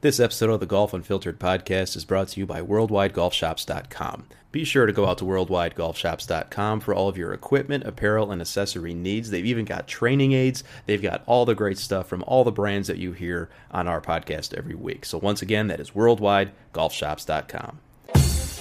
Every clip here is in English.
This episode of the Golf Unfiltered podcast is brought to you by WorldwideGolfShops.com. Be sure to go out to WorldwideGolfShops.com for all of your equipment, apparel, and accessory needs. They've even got training aids. They've got all the great stuff from all the brands that you hear on our podcast every week. So, once again, that is WorldwideGolfShops.com.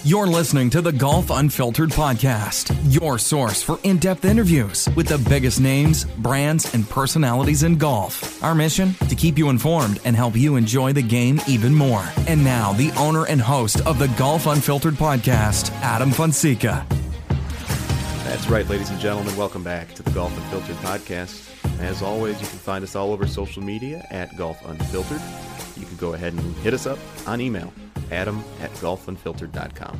You're listening to the Golf Unfiltered podcast, your source for in depth interviews with the biggest names, brands, and personalities in golf. Our mission? To keep you informed and help you enjoy the game even more. And now, the owner and host of the Golf Unfiltered podcast, Adam Fonseca. That's right, ladies and gentlemen. Welcome back to the Golf Unfiltered podcast. As always, you can find us all over social media at Golf Unfiltered. You can go ahead and hit us up on email adam at golfunfiltered.com.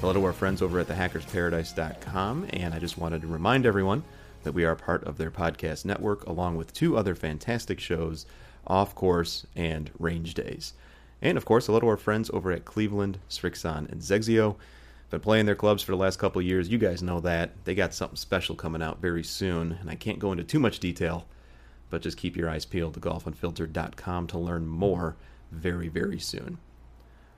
Hello to our friends over at thehackersparadise.com, and I just wanted to remind everyone that we are part of their podcast network along with two other fantastic shows, Off Course and Range Days. And of course, hello to our friends over at Cleveland, Srixon, and XXIO. Been playing their clubs for the last couple years. You guys know that. They got something special coming out very soon, and I can't go into too much detail, but just keep your eyes peeled to golfunfiltered.com to learn more very, very soon.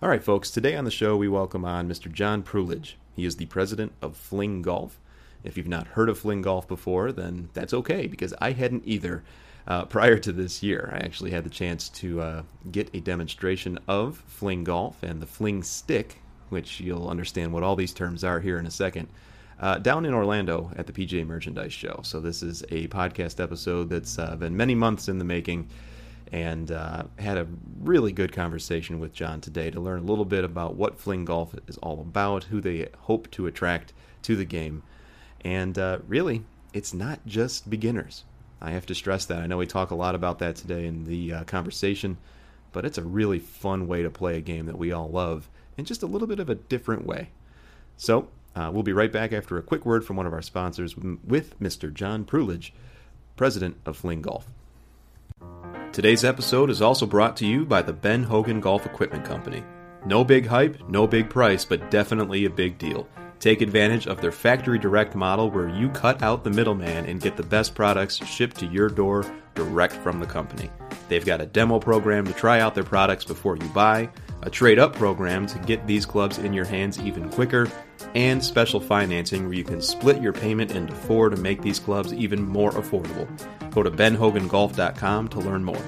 All right, folks, today on the show we welcome on Mr. John Pruellage. He is the president of Fling Golf. If you've not heard of Fling Golf before, then that's okay because I hadn't either. Uh, prior to this year, I actually had the chance to uh, get a demonstration of Fling Golf and the Fling Stick, which you'll understand what all these terms are here in a second, uh, down in Orlando at the PGA Merchandise Show. So, this is a podcast episode that's uh, been many months in the making and uh, had a really good conversation with John today to learn a little bit about what Fling Golf is all about, who they hope to attract to the game, and uh, really, it's not just beginners. I have to stress that. I know we talk a lot about that today in the uh, conversation, but it's a really fun way to play a game that we all love in just a little bit of a different way. So, uh, we'll be right back after a quick word from one of our sponsors with Mr. John Pruellage, president of Fling Golf. Today's episode is also brought to you by the Ben Hogan Golf Equipment Company. No big hype, no big price, but definitely a big deal. Take advantage of their factory direct model where you cut out the middleman and get the best products shipped to your door direct from the company. They've got a demo program to try out their products before you buy, a trade up program to get these clubs in your hands even quicker, and special financing where you can split your payment into four to make these clubs even more affordable. Go to benhogangolf.com to learn more.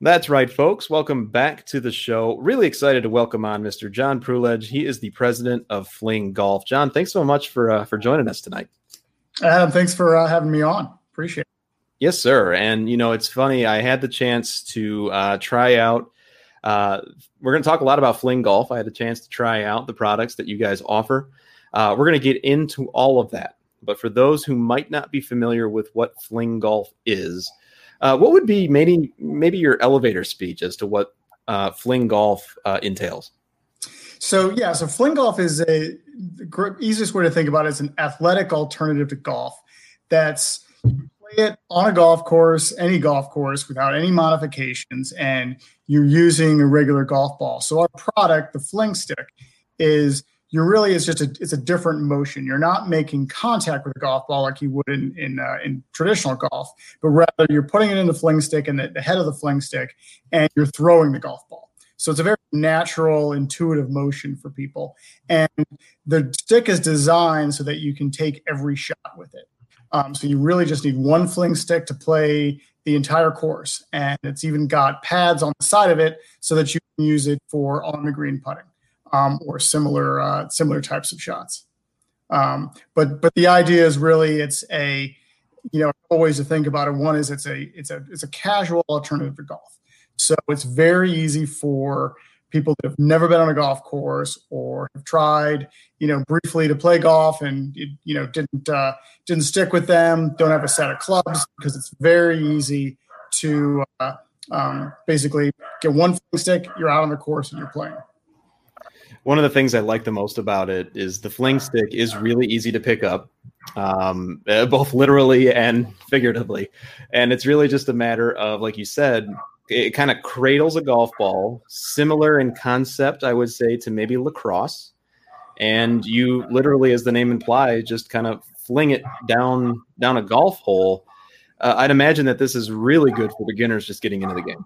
That's right, folks. Welcome back to the show. Really excited to welcome on Mr. John Pruellage. He is the president of Fling Golf. John, thanks so much for uh, for joining us tonight. Adam, thanks for uh, having me on. Appreciate it. Yes, sir. And you know, it's funny. I had the chance to uh, try out uh, we're going to talk a lot about Fling Golf. I had a chance to try out the products that you guys offer. Uh, we're going to get into all of that. But for those who might not be familiar with what Fling Golf is, uh, what would be maybe maybe your elevator speech as to what uh, Fling Golf uh, entails? So yeah, so Fling Golf is a the easiest way to think about it is an athletic alternative to golf. That's it on a golf course, any golf course, without any modifications, and you're using a regular golf ball. So our product, the Fling Stick, is you're really it's just a it's a different motion. You're not making contact with a golf ball like you would in in, uh, in traditional golf, but rather you're putting it in the fling stick and the, the head of the fling stick, and you're throwing the golf ball. So it's a very natural, intuitive motion for people. And the stick is designed so that you can take every shot with it. Um, so you really just need one fling stick to play the entire course. And it's even got pads on the side of it so that you can use it for on the green putting um, or similar uh, similar types of shots. Um, but but the idea is really it's a you know always to think about it. One is it's a it's a it's a casual alternative to golf. So it's very easy for people that have never been on a golf course or have tried, you know, briefly to play golf and you know didn't uh, didn't stick with them. Don't have a set of clubs because it's very easy to uh, um, basically get one fling stick, you're out on the course and you're playing. One of the things I like the most about it is the fling stick is really easy to pick up, um, both literally and figuratively. And it's really just a matter of, like you said, it kind of cradles a golf ball, similar in concept, I would say, to maybe lacrosse. And you literally, as the name implies, just kind of fling it down down a golf hole. Uh, I'd imagine that this is really good for beginners just getting into the game.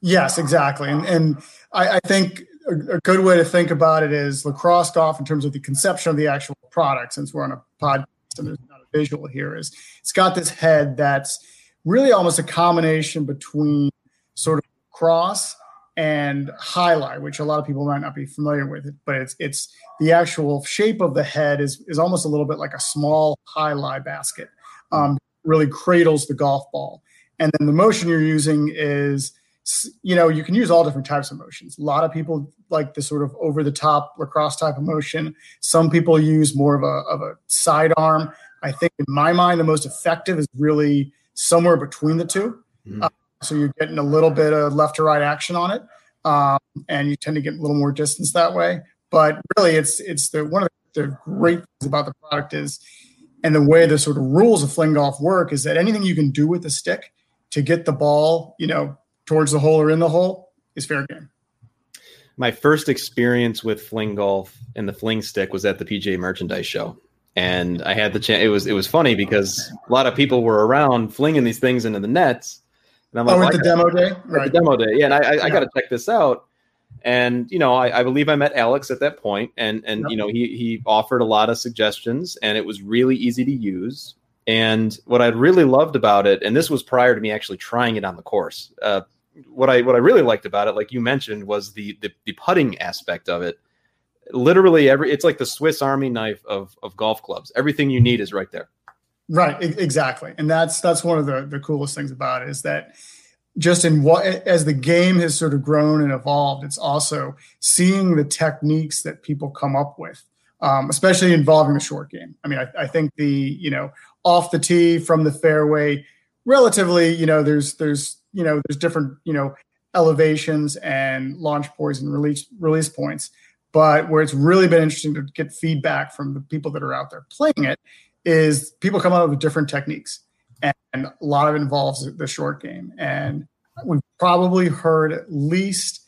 Yes, exactly. And and I, I think a, a, good way to think about it is lacrosse golf in terms of the conception of the actual product. Since we're on a podcast and there's not a visual here, is it's got this head that's really almost a combination between sort of cross and alai, which a lot of people might not be familiar with but it's it's the actual shape of the head is is almost a little bit like a small alai basket. Um, really cradles the golf ball, and then the motion you're using is you know you can use all different types of motions. A lot of people like the sort of over the top lacrosse type of motion. Some people use more of a of a sidearm. I think in my mind the most effective is really somewhere between the 2 mm-hmm. uh, so you're getting a little bit of left to right action on it, um, and you tend to get a little more distance that way. But really, it's it's the one of the great things about the product is, and the way the sort of rules of fling golf work is that anything you can do with the stick to get the ball, you know, towards the hole or in the hole is fair game. My first experience with fling golf and the fling stick was at the PGA Merchandise Show and I had the chance. It was it was funny because a lot of people were around flinging these things into the nets, and I'm like, oh, at the demo day, right? The demo day, yeah. And I, I, yeah. I got to check this out. And you know, I, I, believe I met Alex at that point, and and yep. you know, he he offered a lot of suggestions, and it was really easy to use. And what I really loved about it, and this was prior to me actually trying it on the course. Uh, what I what I really liked about it, like you mentioned, was the the, the putting aspect of it. Literally every, it's like the Swiss Army knife of of golf clubs. Everything you need is right there. Right, exactly, and that's that's one of the the coolest things about it is that just in what as the game has sort of grown and evolved, it's also seeing the techniques that people come up with, um, especially involving the short game. I mean, I, I think the you know off the tee from the fairway, relatively, you know, there's there's you know there's different you know elevations and launch points and release release points. But where it's really been interesting to get feedback from the people that are out there playing it is people come up with different techniques and a lot of it involves the short game. And we've probably heard at least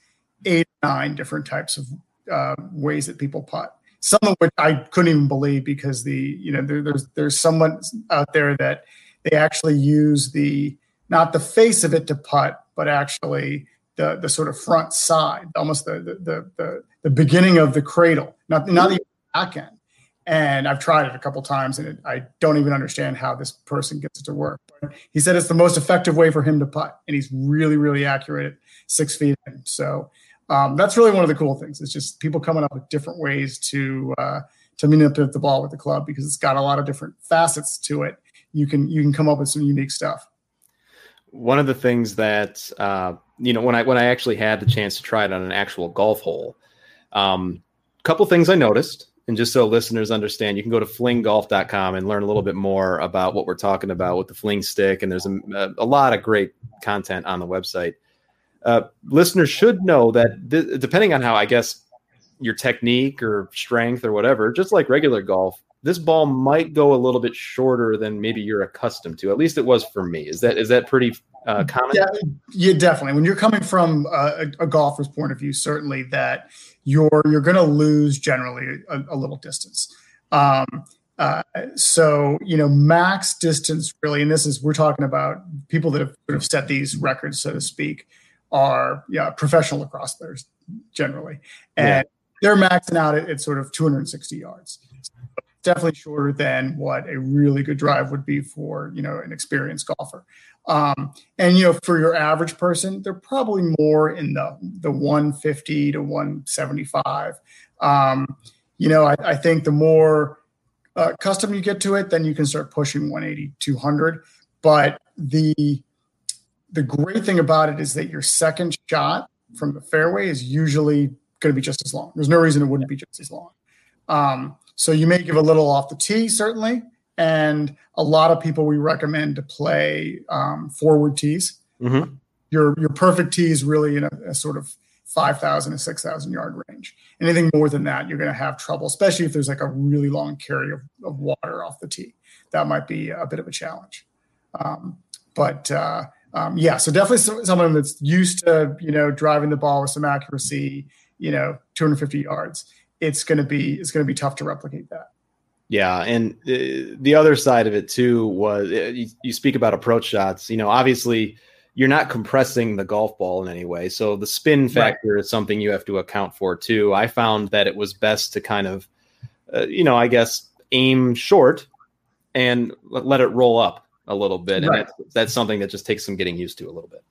eight or nine different types of uh, ways that people putt. Some of which i couldn't even believe because the you know there, there's there's someone out there that they actually use the not the face of it to putt but actually the the sort of front side almost the the the, the, the beginning of the cradle. Not not the back end and I've tried it a couple times, and it, I don't even understand how this person gets it to work. But he said it's the most effective way for him to putt, and he's really, really accurate at six feet. In. So um, that's really one of the cool things. It's just people coming up with different ways to uh, to manipulate the ball with the club because it's got a lot of different facets to it. You can you can come up with some unique stuff. One of the things that uh, you know when I when I actually had the chance to try it on an actual golf hole, a um, couple things I noticed and just so listeners understand, you can go to flinggolf.com and learn a little bit more about what we're talking about with the fling stick. And there's a, a lot of great content on the website. Uh, listeners should know that th- depending on how, I guess, your technique or strength or whatever, just like regular golf, this ball might go a little bit shorter than maybe you're accustomed to. At least it was for me. Is that is that pretty uh, common? Yeah, yeah, definitely. When you're coming from a, a golfer's point of view, certainly that you're you're going to lose generally a, a little distance. Um, uh, so you know, max distance really, and this is we're talking about people that have sort of set these records, so to speak, are yeah professional lacrosse players generally, and yeah. they're maxing out at, at sort of 260 yards. Definitely shorter than what a really good drive would be for you know an experienced golfer. Um, and you know, for your average person, they're probably more in the the 150 to 175. Um, you know, I, I, think the more uh, custom you get to it, then you can start pushing 180, 200. But the the great thing about it is that your second shot from the fairway is usually going to be just as long. There's no reason it wouldn't be just as long. Um, so you may give a little off the tee, certainly, and a lot of people we recommend to play um, forward tees. Mm-hmm. your your perfect tee is really in a, a sort of 5,000 to 6,000 yard range. Anything more than that, you're going to have trouble, especially if there's like a really long carry of, of water off the tee. That might be a bit of a challenge. Um, but uh, um, yeah, so definitely someone that's used to you know driving the ball with some accuracy, you know, 250 yards. It's going to be it's going to be tough to replicate that. Yeah, and uh, the other side of it too was uh, you, you speak about approach shots. You know, obviously you're not compressing the golf ball in any way. So the spin factor right. is something you have to account for too. I found that it was best to kind of, uh, you know, I guess aim short and let it roll up a little bit. And right. that's, that's something that just takes some getting used to a little bit.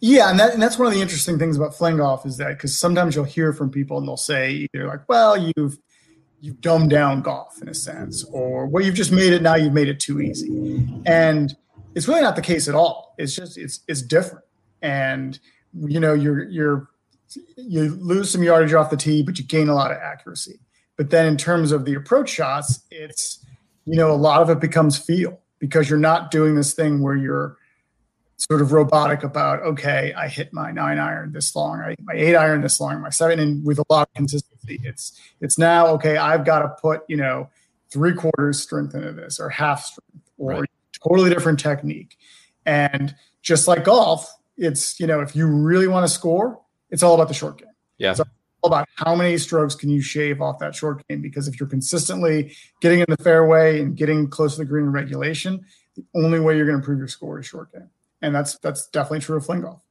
Yeah, and, that, and that's one of the interesting things about fling golf is that because sometimes you'll hear from people and they'll say either like, "Well, you've you've dumbed down golf in a sense," or "Well, you've just made it now. You've made it too easy," and it's really not the case at all. It's just it's it's different, and you know you're you're you lose some yardage off the tee, but you gain a lot of accuracy. But then in terms of the approach shots, it's you know a lot of it becomes feel because you're not doing this thing where you're sort of robotic about okay i hit my nine iron this long i hit my eight iron this long my seven and with a lot of consistency it's it's now okay i've got to put you know three quarters strength into this or half strength or right totally different technique. And just like golf, it's, you know, if you really want to score, it's all about the short game. Yeah. All about how many strokes can you shave off that short game. Because if you're consistently getting in the fairway and getting close to the green in regulation, the only way you're going to improve your score is short game. And that's that's definitely true of fling golf.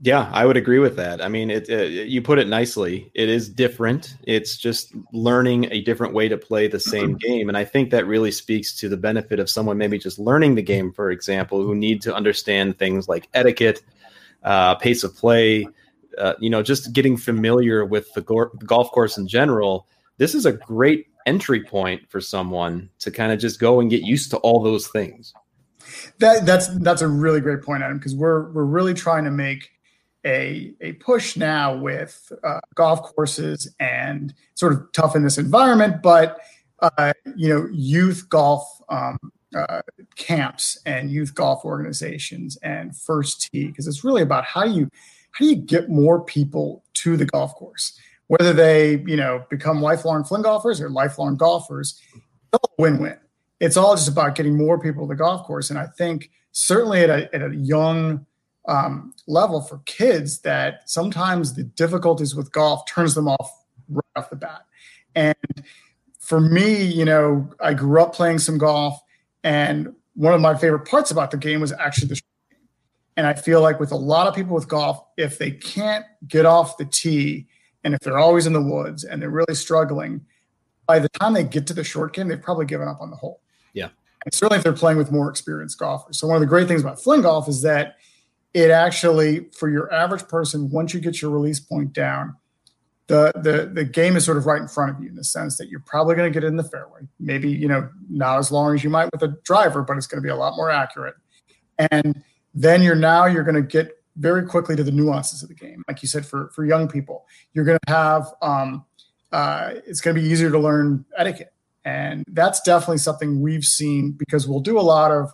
Yeah, I would agree with that. I mean, it, it, you put it nicely. It is different. It's just learning a different way to play the same game, and I think that really speaks to the benefit of someone maybe just learning the game, for example, who need to understand things like etiquette, uh, pace of play. Uh, you know, just getting familiar with the go- golf course in general. This is a great entry point for someone to kind of just go and get used to all those things. That that's that's a really great point, Adam, because we're we're really trying to make a, a push now with uh, golf courses and sort of tough in this environment, but uh, you know, youth golf um, uh, camps and youth golf organizations and first tee because it's really about how you how do you get more people to the golf course, whether they you know become lifelong fling golfers or lifelong golfers, it's win-win. It's all just about getting more people to the golf course, and I think certainly at a, at a young um, level for kids that sometimes the difficulties with golf turns them off right off the bat. And for me, you know, I grew up playing some golf, and one of my favorite parts about the game was actually the. And I feel like with a lot of people with golf, if they can't get off the tee, and if they're always in the woods and they're really struggling, by the time they get to the short game, they've probably given up on the hole. Yeah. And certainly if they're playing with more experienced golfers. So one of the great things about fling golf is that it actually for your average person once you get your release point down the the the game is sort of right in front of you in the sense that you're probably going to get it in the fairway maybe you know not as long as you might with a driver but it's going to be a lot more accurate and then you're now you're going to get very quickly to the nuances of the game like you said for for young people you're going to have um, uh, it's going to be easier to learn etiquette and that's definitely something we've seen because we'll do a lot of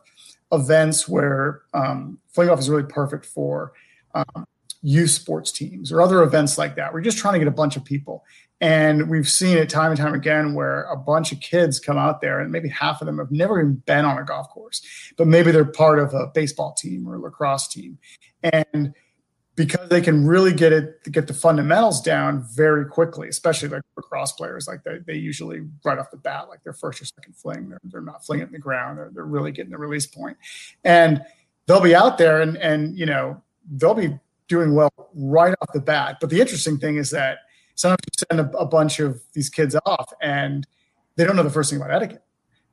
events where um, fling golf is really perfect for um, youth sports teams or other events like that. We're just trying to get a bunch of people. And we've seen it time and time again where a bunch of kids come out there and maybe half of them have never even been on a golf course, but maybe they're part of a baseball team or a lacrosse team. And because they can really get it get the fundamentals down very quickly, especially like lacrosse players, like they, they usually right off the bat, like their first or second fling, they're, they're not flinging it in the ground, they're, they're really getting the release point. And they'll be out there and and you know, they'll be doing well right off the bat. But the interesting thing is that sometimes you send a, a bunch of these kids off and they don't know the first thing about etiquette.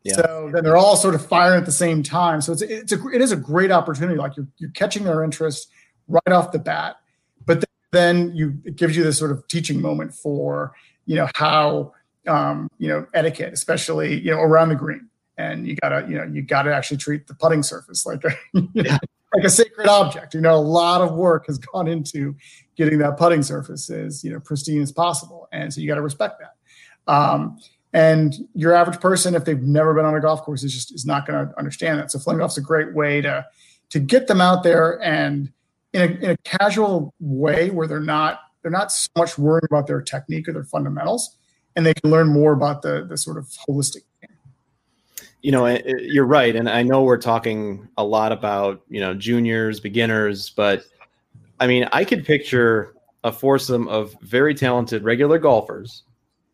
Yeah. So then they're all sort of firing at the same time. So it's it's a it is a great opportunity. Like you're you're catching their interest right off the bat. But then you it gives you this sort of teaching moment for you know how um, you know etiquette, especially you know around the green, and you gotta you know you gotta actually treat the putting surface like a like a sacred object. You know, a lot of work has gone into getting that putting surface as you know pristine as possible, and so you got to respect that. Um, and your average person, if they've never been on a golf course, is just is not going to understand that. So fling golf's a great way to to get them out there and in a, in a casual way where they're not they're not so much worrying about their technique or their fundamentals, and they can learn more about the the sort of holistic. You know, you're right, and I know we're talking a lot about you know juniors, beginners, but I mean, I could picture a foursome of very talented regular golfers.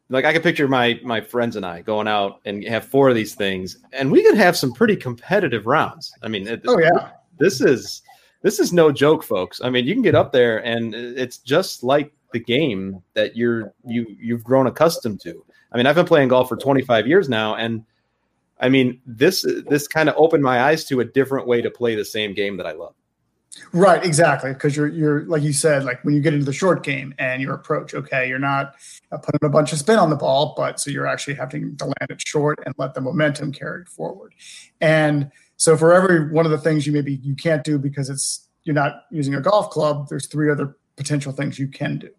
Like I could picture my my friends and I going out and have four of these things, and we could have some pretty competitive rounds. I mean, oh yeah, this is this is no joke, folks. I mean, you can get up there and it's just like the game that you're you you've grown accustomed to. I mean, I've been playing golf for 25 years now, and I mean this this kind of opened my eyes to a different way to play the same game that I love. Right, exactly. Because you're you're like you said, like when you get into the short game and your approach, okay, you're not putting a bunch of spin on the ball, but so you're actually having to land it short and let the momentum carry it forward. And so for every one of the things you maybe you can't do because it's you're not using a golf club, there's three other potential things you can do.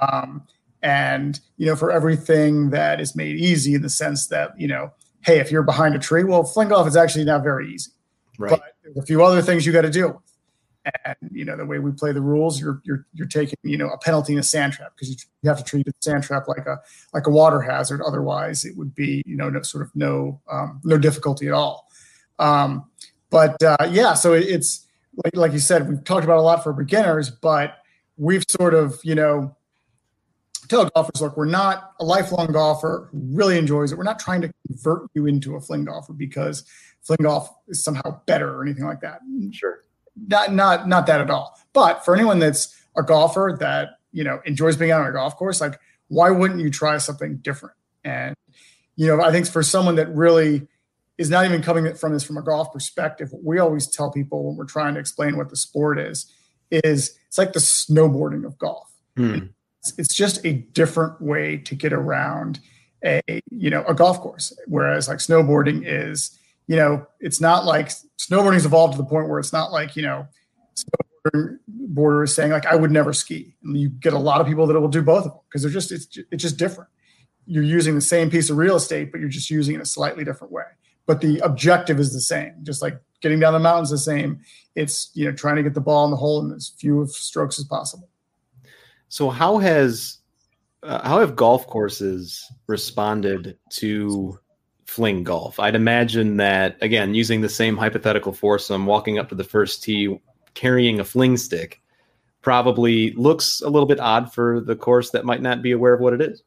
Um, and you know, for everything that is made easy in the sense that you know, hey, if you're behind a tree, well, fling golf is actually not very easy. Right. But there's a few other things you got to deal with. And you know, the way we play the rules, you're you're you're taking you know a penalty in a sand trap because you, you have to treat a sand trap like a like a water hazard. Otherwise, it would be you know no, sort of no um, no difficulty at all. Um, but uh, yeah, so it, it's like, like you said, we've talked about a lot for beginners, but we've sort of, you know, tell golfers, look, we're not a lifelong golfer who really enjoys it. We're not trying to convert you into a fling golfer because fling golf is somehow better or anything like that. Sure. Not not not that at all. But for anyone that's a golfer that, you know, enjoys being out on a golf course, like why wouldn't you try something different? And, you know, I think for someone that really is not even coming from this from a golf perspective. What we always tell people when we're trying to explain what the sport is, is it's like the snowboarding of golf. Hmm. It's, it's, just a different way to get around a you know a golf course. Whereas like snowboarding is, you know, it's not like snowboarding's evolved to the point where it's not like you know snowboarder is saying like I would never ski. And you get a lot of people that will do both of them because they're just it's it's just different. You're using the same piece of real estate, but you're just using it in a slightly different way but the objective is the same. Just like getting down the mountain's the same. It's you know trying to get the ball in the hole in as few strokes as possible. So how has uh, how have golf courses responded to fling golf? I'd imagine that again, using the same hypothetical foursome, walking up to the first tee carrying a fling stick probably looks a little bit odd for the course that might not be aware of what it is.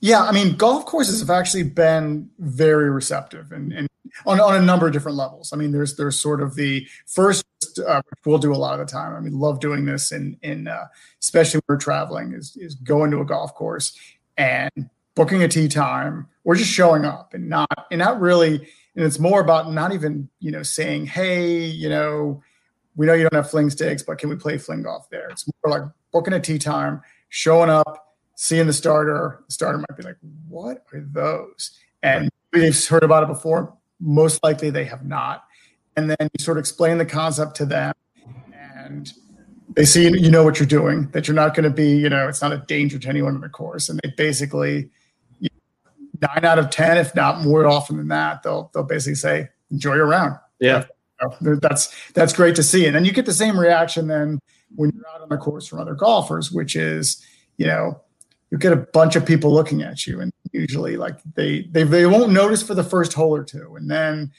Yeah, I mean, golf courses have actually been very receptive and, and on, on a number of different levels. I mean, there's there's sort of the first, uh, we'll do a lot of the time. I mean, love doing this in in uh, especially when we're traveling is is going to a golf course and booking a tee time or just showing up and not and not really. And it's more about not even you know saying, hey, you know, we know you don't have fling sticks, but can we play fling golf there? It's more like booking a tee time, showing up seeing the starter, the starter might be like, "What are those?" And they've heard about it before. Most likely, they have not. And then you sort of explain the concept to them, and they see you know what you're doing. That you're not going to be, you know, it's not a danger to anyone in the course. And they basically, nine out of ten, if not more often than that, they'll they'll basically say, "Enjoy your round." Yeah. That's that's great to see, and then you get the same reaction then when you're out on the course from other golfers, which is, you know, you get a bunch of people looking at you and usually like they they, they won't notice for the first hole or two and then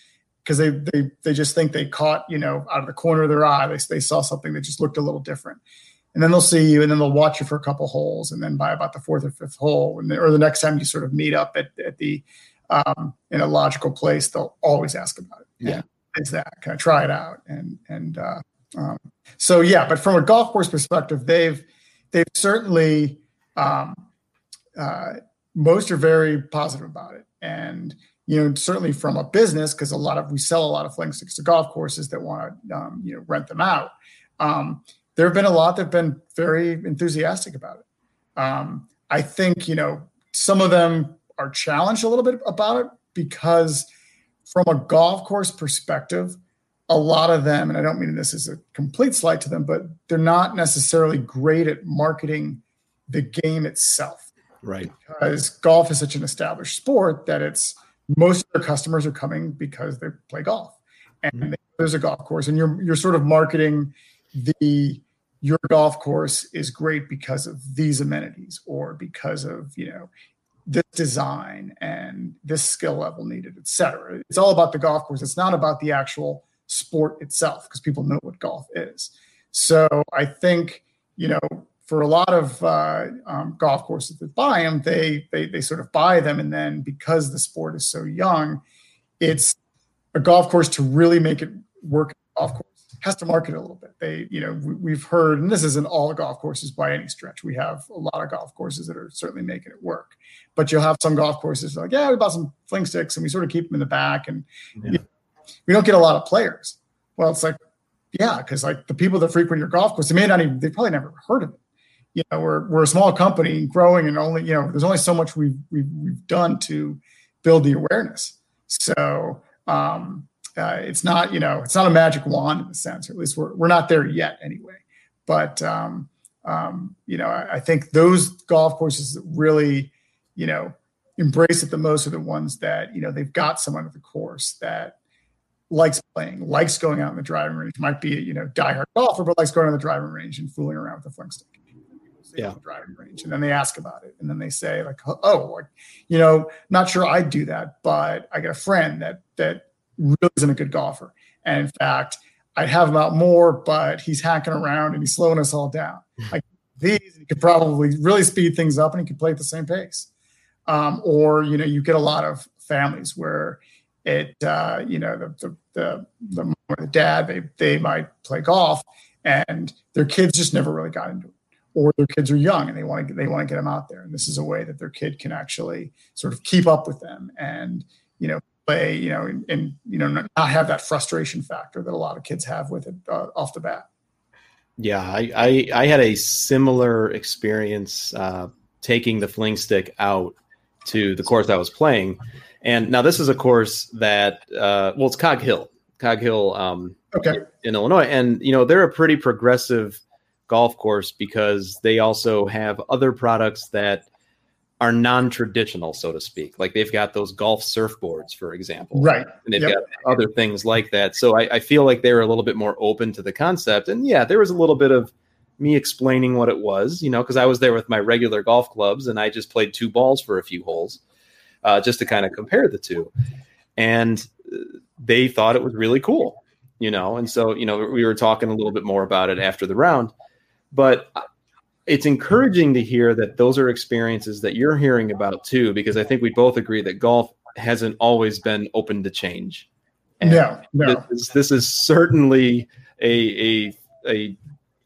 because they, they they just think they caught you know out of the corner of their eye they, they saw something that just looked a little different and then they'll see you and then they'll watch you for a couple holes and then by about the fourth or fifth hole and or the next time you sort of meet up at, at the um, in a logical place they'll always ask about it yeah is that can i try it out and and uh, um, so yeah but from a golf course perspective they've they've certainly um, uh, most are very positive about it. And you know, certainly from a business, because a lot of we sell a lot of fling sticks to golf courses that want to um, you know rent them out. Um, there have been a lot that've been very enthusiastic about it. Um, I think you know some of them are challenged a little bit about it because from a golf course perspective, a lot of them, and I don't mean this as a complete slight to them, but they're not necessarily great at marketing the game itself. Right. Because golf is such an established sport that it's most of their customers are coming because they play golf and mm-hmm. there's a golf course and you're you're sort of marketing the your golf course is great because of these amenities or because of you know this design and this skill level needed, et cetera. It's all about the golf course. It's not about the actual sport itself because people know what golf is. So I think, you know, for a lot of uh, um, golf courses that buy them, they, they they sort of buy them, and then because the sport is so young, it's a golf course to really make it work. Golf course has to market a little bit. They, you know, we, have heard, and this isn't all golf courses by any stretch. We have a lot of golf courses that are certainly making it work, but you'll have some golf courses like, yeah, we bought some fling sticks and we sort of keep them in the back, and yeah. you know, we don't get a lot of players. Well, it's like, yeah, because like the people that frequent your golf course, they may not even, they probably never heard of it. You know, we're we're a small company growing, and only you know, there's only so much we've we've, we've done to build the awareness. So um, uh, it's not you know, it's not a magic wand in a sense, or at least we're we're not there yet anyway. But um, um, you know, I, I think those golf courses that really, you know, embrace it the most are the ones that you know they've got someone at the course that likes playing, likes going out in the driving range. Might be you know diehard golfer, but likes going on the driving range and fooling around with the fling stick. Yeah, the driving range, and then they ask about it, and then they say like, "Oh, like, you know, not sure I'd do that, but I got a friend that that really isn't a good golfer, and in fact, I'd have him out more, but he's hacking around and he's slowing us all down. Like these, he could probably really speed things up, and he could play at the same pace. Um, or you know, you get a lot of families where it uh, you know the the the, the mom or the dad they they might play golf and their kids just never really got into it or their kids are young and they want to they want to get them out there and this is a way that their kid can actually sort of keep up with them and you know play you know and, and you know not have that frustration factor that a lot of kids have with it uh, off the bat. Yeah I, I, I had a similar experience uh, taking the fling stick out to the course I was playing. And now this is a course that, uh, well, it's Cog Hill, Cog Hill, um, okay, in Illinois, and you know they're a pretty progressive golf course because they also have other products that are non-traditional, so to speak. Like they've got those golf surfboards, for example, right? And they've yep. got other things like that. So I, I feel like they're a little bit more open to the concept. And yeah, there was a little bit of me explaining what it was, you know, because I was there with my regular golf clubs and I just played two balls for a few holes uh, just to kind of compare the two. And they thought it was really cool, you know. And so, you know, we were talking a little bit more about it after the round, but it's encouraging to hear that those are experiences that you're hearing about too, because I think we both agree that golf hasn't always been open to change. And no, no. This, this is certainly a, a, a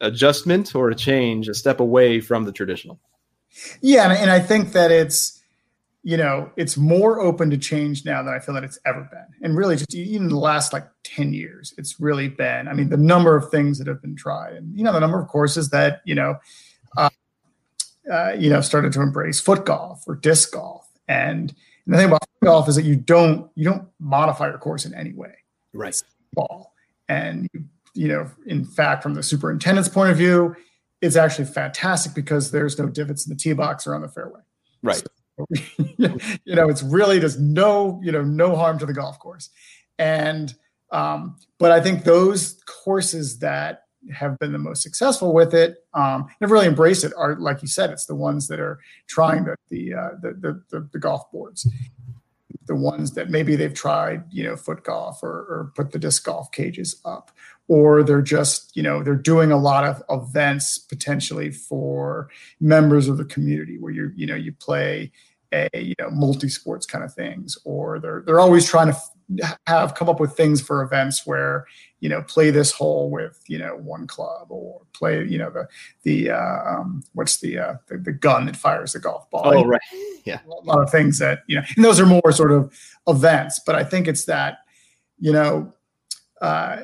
adjustment or a change, a step away from the traditional. Yeah, and, and I think that it's you know, it's more open to change now than I feel that it's ever been. And really, just even the last like 10 years, it's really been, I mean, the number of things that have been tried and, you know, the number of courses that, you know, uh, you know, started to embrace foot golf or disc golf. And, and the thing about golf is that you don't, you don't modify your course in any way. Right. ball. And, you, you know, in fact, from the superintendent's point of view, it's actually fantastic because there's no divots in the tee box or on the fairway. Right. So, you know, it's really just no, you know, no harm to the golf course. And um, but I think those courses that have been the most successful with it um, have really embraced it. Are, like you said, it's the ones that are trying the the, uh, the, the, the, the golf boards, the ones that maybe they've tried, you know, foot golf or, or put the disc golf cages up, or they're just, you know, they're doing a lot of events potentially for members of the community where you, you know, you play a you know multi-sports kind of things. Or they're they're always trying to have come up with things for events where you know play this hole with you know one club or play you know the the uh, um, what's the, uh, the, the gun that fires the golf ball. Oh right. Yeah. A lot of things that you know and those are more sort of events but i think it's that you know uh,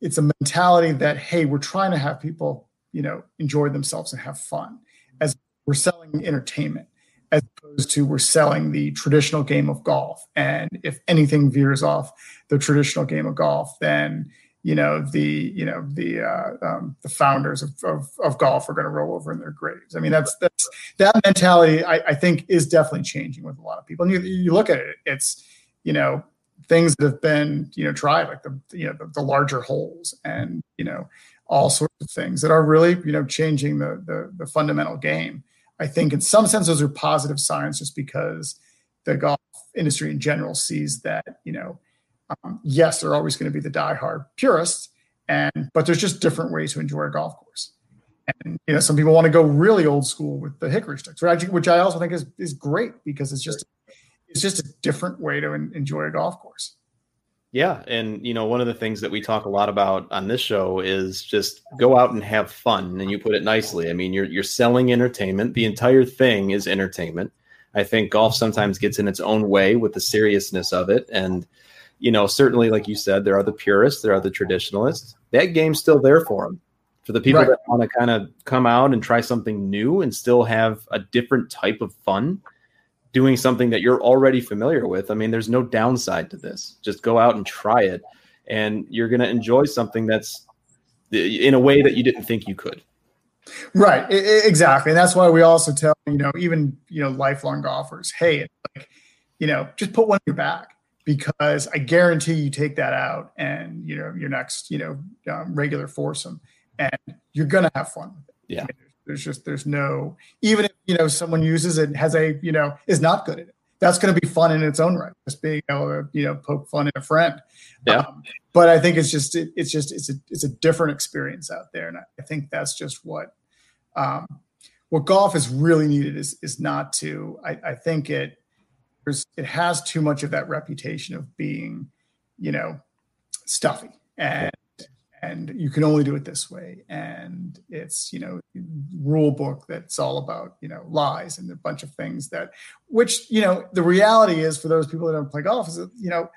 it's a mentality that hey we're trying to have people you know enjoy themselves and have fun as we're selling entertainment as opposed to we're selling the traditional game of golf. And if anything veers off the traditional game of golf, then you know the you know the uh, um, the founders of, of, of golf are going to roll over in their graves. I mean that's that's that mentality I, I think is definitely changing with a lot of people. And you, you look at it, it's you know things that have been you know tried like the you know the, the larger holes and you know all sorts of things that are really you know changing the, the the, fundamental game. I think in some sense those are positive signs, just because the golf industry in general sees that you know um, yes, they're always going to be the diehard purists, and but there's just different ways to enjoy a golf course. And you know, some people want to go really old school with the hickory sticks, which I, which I also think is is great because it's just it's just a different way to enjoy a golf course. Yeah, and you know, one of the things that we talk a lot about on this show is just go out and have fun. And you put it nicely. I mean, you're you're selling entertainment. The entire thing is entertainment. I think golf sometimes gets in its own way with the seriousness of it, and you know, certainly, like you said, there are the purists, there are the traditionalists. That game's still there for them. For the people right. that want to kind of come out and try something new and still have a different type of fun, doing something that you're already familiar with. I mean, there's no downside to this. Just go out and try it, and you're going to enjoy something that's in a way that you didn't think you could. Right, exactly, and that's why we also tell you know even you know lifelong golfers, hey, like you know just put one in your bag because I guarantee you take that out and you know your next you know um, regular foursome and you're gonna have fun with it. Yeah. There's just there's no even if you know someone uses it has a you know is not good at it. That's going to be fun in its own right. Just being able to you know poke fun at a friend. Yeah. Um, but I think it's just it, it's just it's a it's a different experience out there, and I think that's just what um, what golf is really needed is is not to. I, I think it there's it has too much of that reputation of being, you know, stuffy and and you can only do it this way and it's you know rule book that's all about you know lies and a bunch of things that which you know the reality is for those people that don't play golf is that you know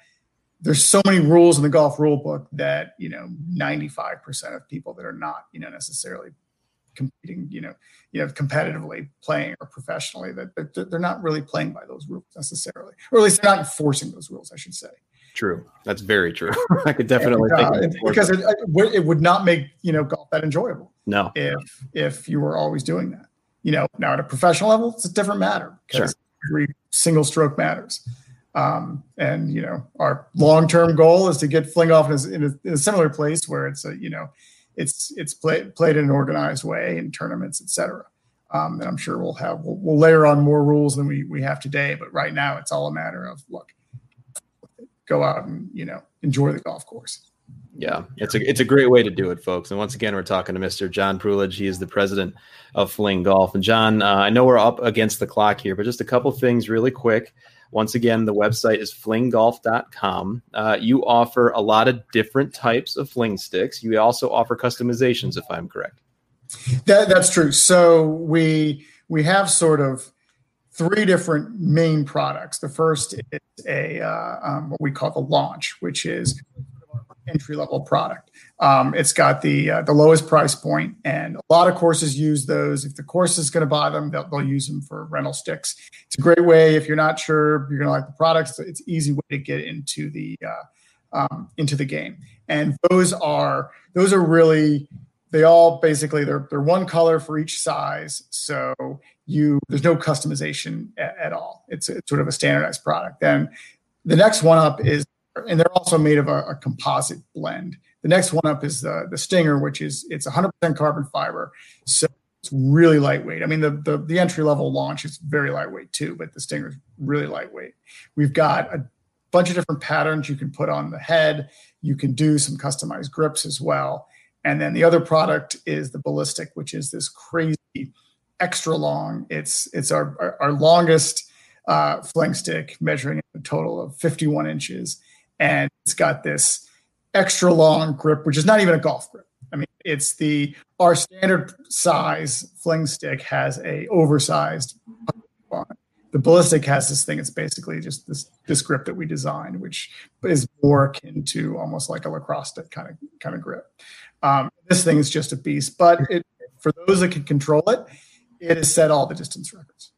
there's so many rules in the golf rule book that you know 95% of people that are not you know necessarily competing, you know, you know, competitively playing or professionally that they're not really playing by those rules necessarily, or at least they're not enforcing those rules, I should say. True. That's very true. I could definitely and, uh, because it, it would not make you know golf that enjoyable. No, if if you were always doing that, you know. Now at a professional level, it's a different matter because sure. every single stroke matters. Um, and you know, our long term goal is to get fling golf in a, in a, in a similar place where it's a you know it's it's play, played in an organized way in tournaments, et cetera. Um, and I'm sure we'll have we'll, we'll, layer on more rules than we we have today. But right now, it's all a matter of look, go out and you know enjoy the golf course. Yeah, it's a it's a great way to do it, folks. And once again, we're talking to Mr. John Pruellage. He is the president of Fling Golf. And John, uh, I know we're up against the clock here, but just a couple things really quick. Once again, the website is flinggolf.com. Uh, you offer a lot of different types of fling sticks. You also offer customizations, if I'm correct. That, that's true. So we we have sort of three different main products. The first is a uh, um, what we call the launch, which is entry level product. Um, it's got the uh, the lowest price point, and a lot of courses use those. If the course is going to buy them, they'll, they'll, use them for rental sticks. It's a great way if you're not sure you're going to like the products. It's easy way to get into the uh, um, into the game, and those are those are really they all basically they're they're one color for each size, so you there's no customization at, at all. It's, it's sort of a standardized product. Then the next one up is and they're also made of a, a, composite blend. The next one up is the the Stinger, which is it's 100% carbon fiber, so it's really lightweight. I mean, the the, the entry level launch is very lightweight too, but the Stinger is really lightweight. We've got a bunch of different patterns you can put on the head. You can do some customized grips as well. And then the other product is the ballistic, which is this crazy extra long. It's it's our our, our longest uh, fling stick, measuring a total of 51 inches and it's got this extra long grip, which is not even a golf grip. I mean, it's the our standard size fling stick has a oversized The ballistic has this thing. It's basically just this this grip that we designed, which is more akin to almost like a lacrosse stick kind of kind of grip. Um, this thing is just a beast, but it, for those that can control it, it has set all the distance records.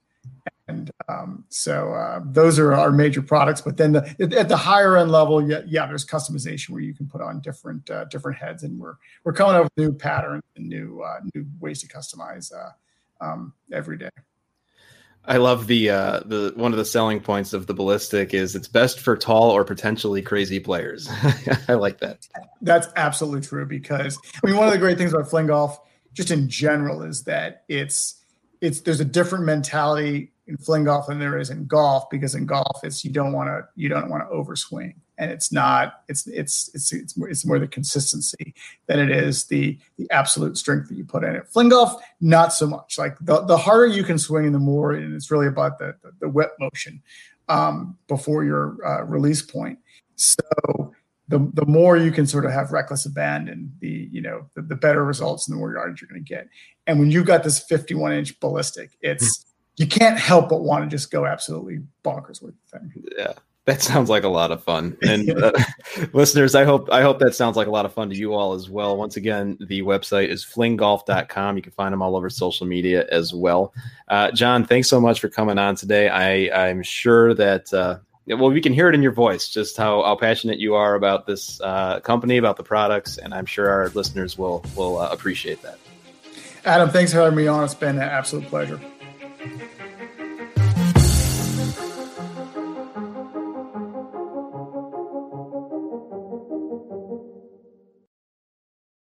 And um, so uh, those are our major products. But then the, at the higher end level, yeah, yeah, there's customization where you can put on different uh, different heads, and we're we're coming up with new patterns and new uh, new ways to customize uh, um, every day. I love the uh, the one of the selling points of the ballistic is it's best for tall or potentially crazy players. I like that. That's absolutely true because I mean one of the great things about fling golf, just in general, is that it's it's there's a different mentality in fling golf than there is in golf because in golf it's you don't want to you don't want to overswing and it's not it's it's it's it's more, it's more the consistency than it is the the absolute strength that you put in it. Fling golf, not so much. Like the, the harder you can swing, the more, and it's really about the the, the whip motion um, before your uh, release point. So the the more you can sort of have reckless abandon, the you know the, the better results and the more yards you're going to get. And when you've got this 51 inch ballistic, it's you can't help but want to just go absolutely bonkers with the thing. Yeah. That sounds like a lot of fun. And uh, listeners, I hope I hope that sounds like a lot of fun to you all as well. Once again, the website is flinggolf.com. You can find them all over social media as well. Uh, John, thanks so much for coming on today. I, I'm sure that uh, well, we can hear it in your voice just how, how passionate you are about this uh, company, about the products, and I'm sure our listeners will will uh, appreciate that. Adam, thanks for having me on. It's been an absolute pleasure.